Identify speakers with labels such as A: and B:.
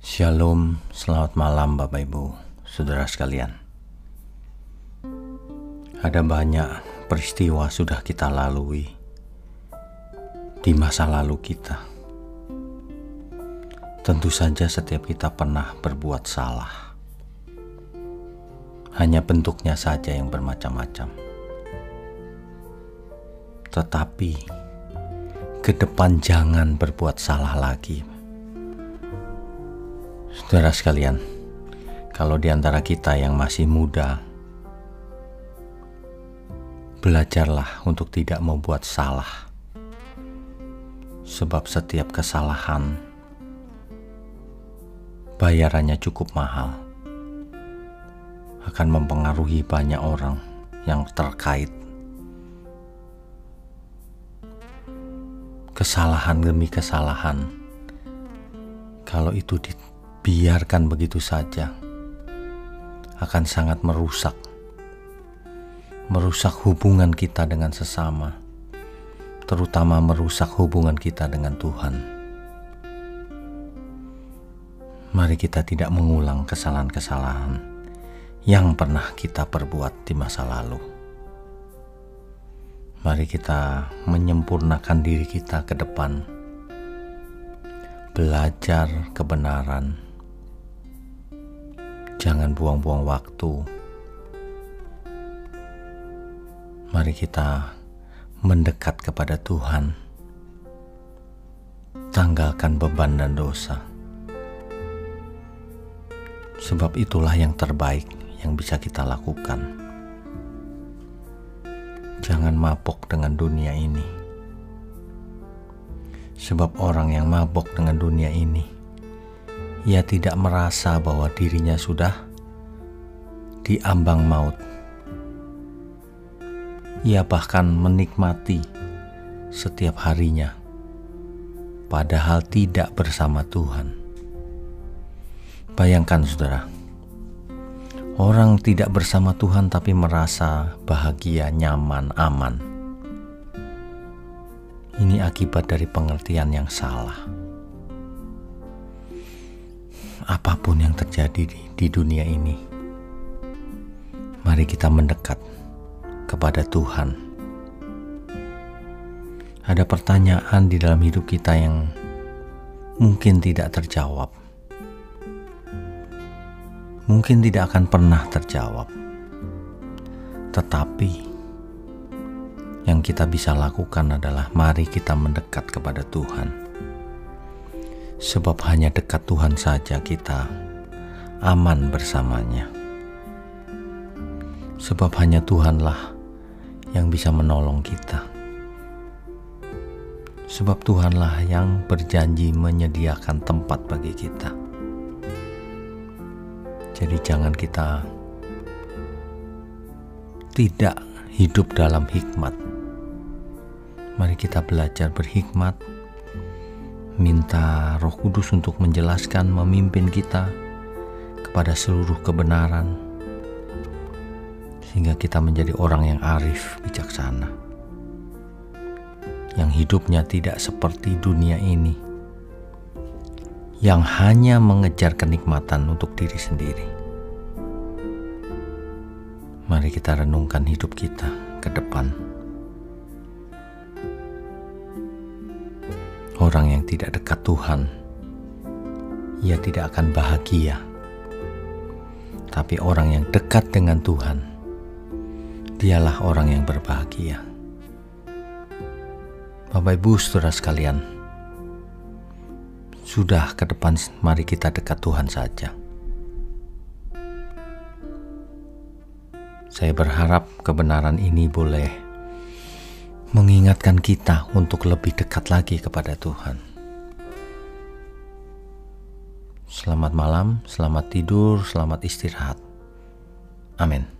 A: Shalom, selamat malam Bapak Ibu, saudara sekalian. Ada banyak peristiwa sudah kita lalui di masa lalu kita. Tentu saja setiap kita pernah berbuat salah. Hanya bentuknya saja yang bermacam-macam. Tetapi ke depan jangan berbuat salah lagi Saudara sekalian, kalau di antara kita yang masih muda, belajarlah untuk tidak membuat salah. Sebab setiap kesalahan bayarannya cukup mahal. Akan mempengaruhi banyak orang yang terkait. Kesalahan demi kesalahan. Kalau itu biarkan begitu saja akan sangat merusak merusak hubungan kita dengan sesama terutama merusak hubungan kita dengan Tuhan. Mari kita tidak mengulang kesalahan-kesalahan yang pernah kita perbuat di masa lalu. Mari kita menyempurnakan diri kita ke depan. Belajar kebenaran Jangan buang-buang waktu. Mari kita mendekat kepada Tuhan. Tanggalkan beban dan dosa. Sebab itulah yang terbaik yang bisa kita lakukan. Jangan mabok dengan dunia ini. Sebab orang yang mabok dengan dunia ini ia tidak merasa bahwa dirinya sudah diambang maut. Ia bahkan menikmati setiap harinya, padahal tidak bersama Tuhan. Bayangkan, saudara, orang tidak bersama Tuhan tapi merasa bahagia, nyaman, aman. Ini akibat dari pengertian yang salah apa pun yang terjadi di, di dunia ini, mari kita mendekat kepada Tuhan. Ada pertanyaan di dalam hidup kita yang mungkin tidak terjawab, mungkin tidak akan pernah terjawab, tetapi yang kita bisa lakukan adalah mari kita mendekat kepada Tuhan sebab hanya dekat Tuhan saja kita aman bersamanya. Sebab hanya Tuhanlah yang bisa menolong kita. Sebab Tuhanlah yang berjanji menyediakan tempat bagi kita. Jadi jangan kita tidak hidup dalam hikmat. Mari kita belajar berhikmat minta Roh Kudus untuk menjelaskan, memimpin kita kepada seluruh kebenaran, sehingga kita menjadi orang yang arif, bijaksana, yang hidupnya tidak seperti dunia ini, yang hanya mengejar kenikmatan untuk diri sendiri. Mari kita renungkan hidup kita ke depan. Orang yang tidak dekat Tuhan, ia tidak akan bahagia. Tapi orang yang dekat dengan Tuhan, dialah orang yang berbahagia. Bapak Ibu saudara sekalian, sudah ke depan mari kita dekat Tuhan saja. Saya berharap kebenaran ini boleh mengingatkan kita untuk lebih dekat lagi kepada Tuhan. Selamat malam, selamat tidur, selamat istirahat. Amin.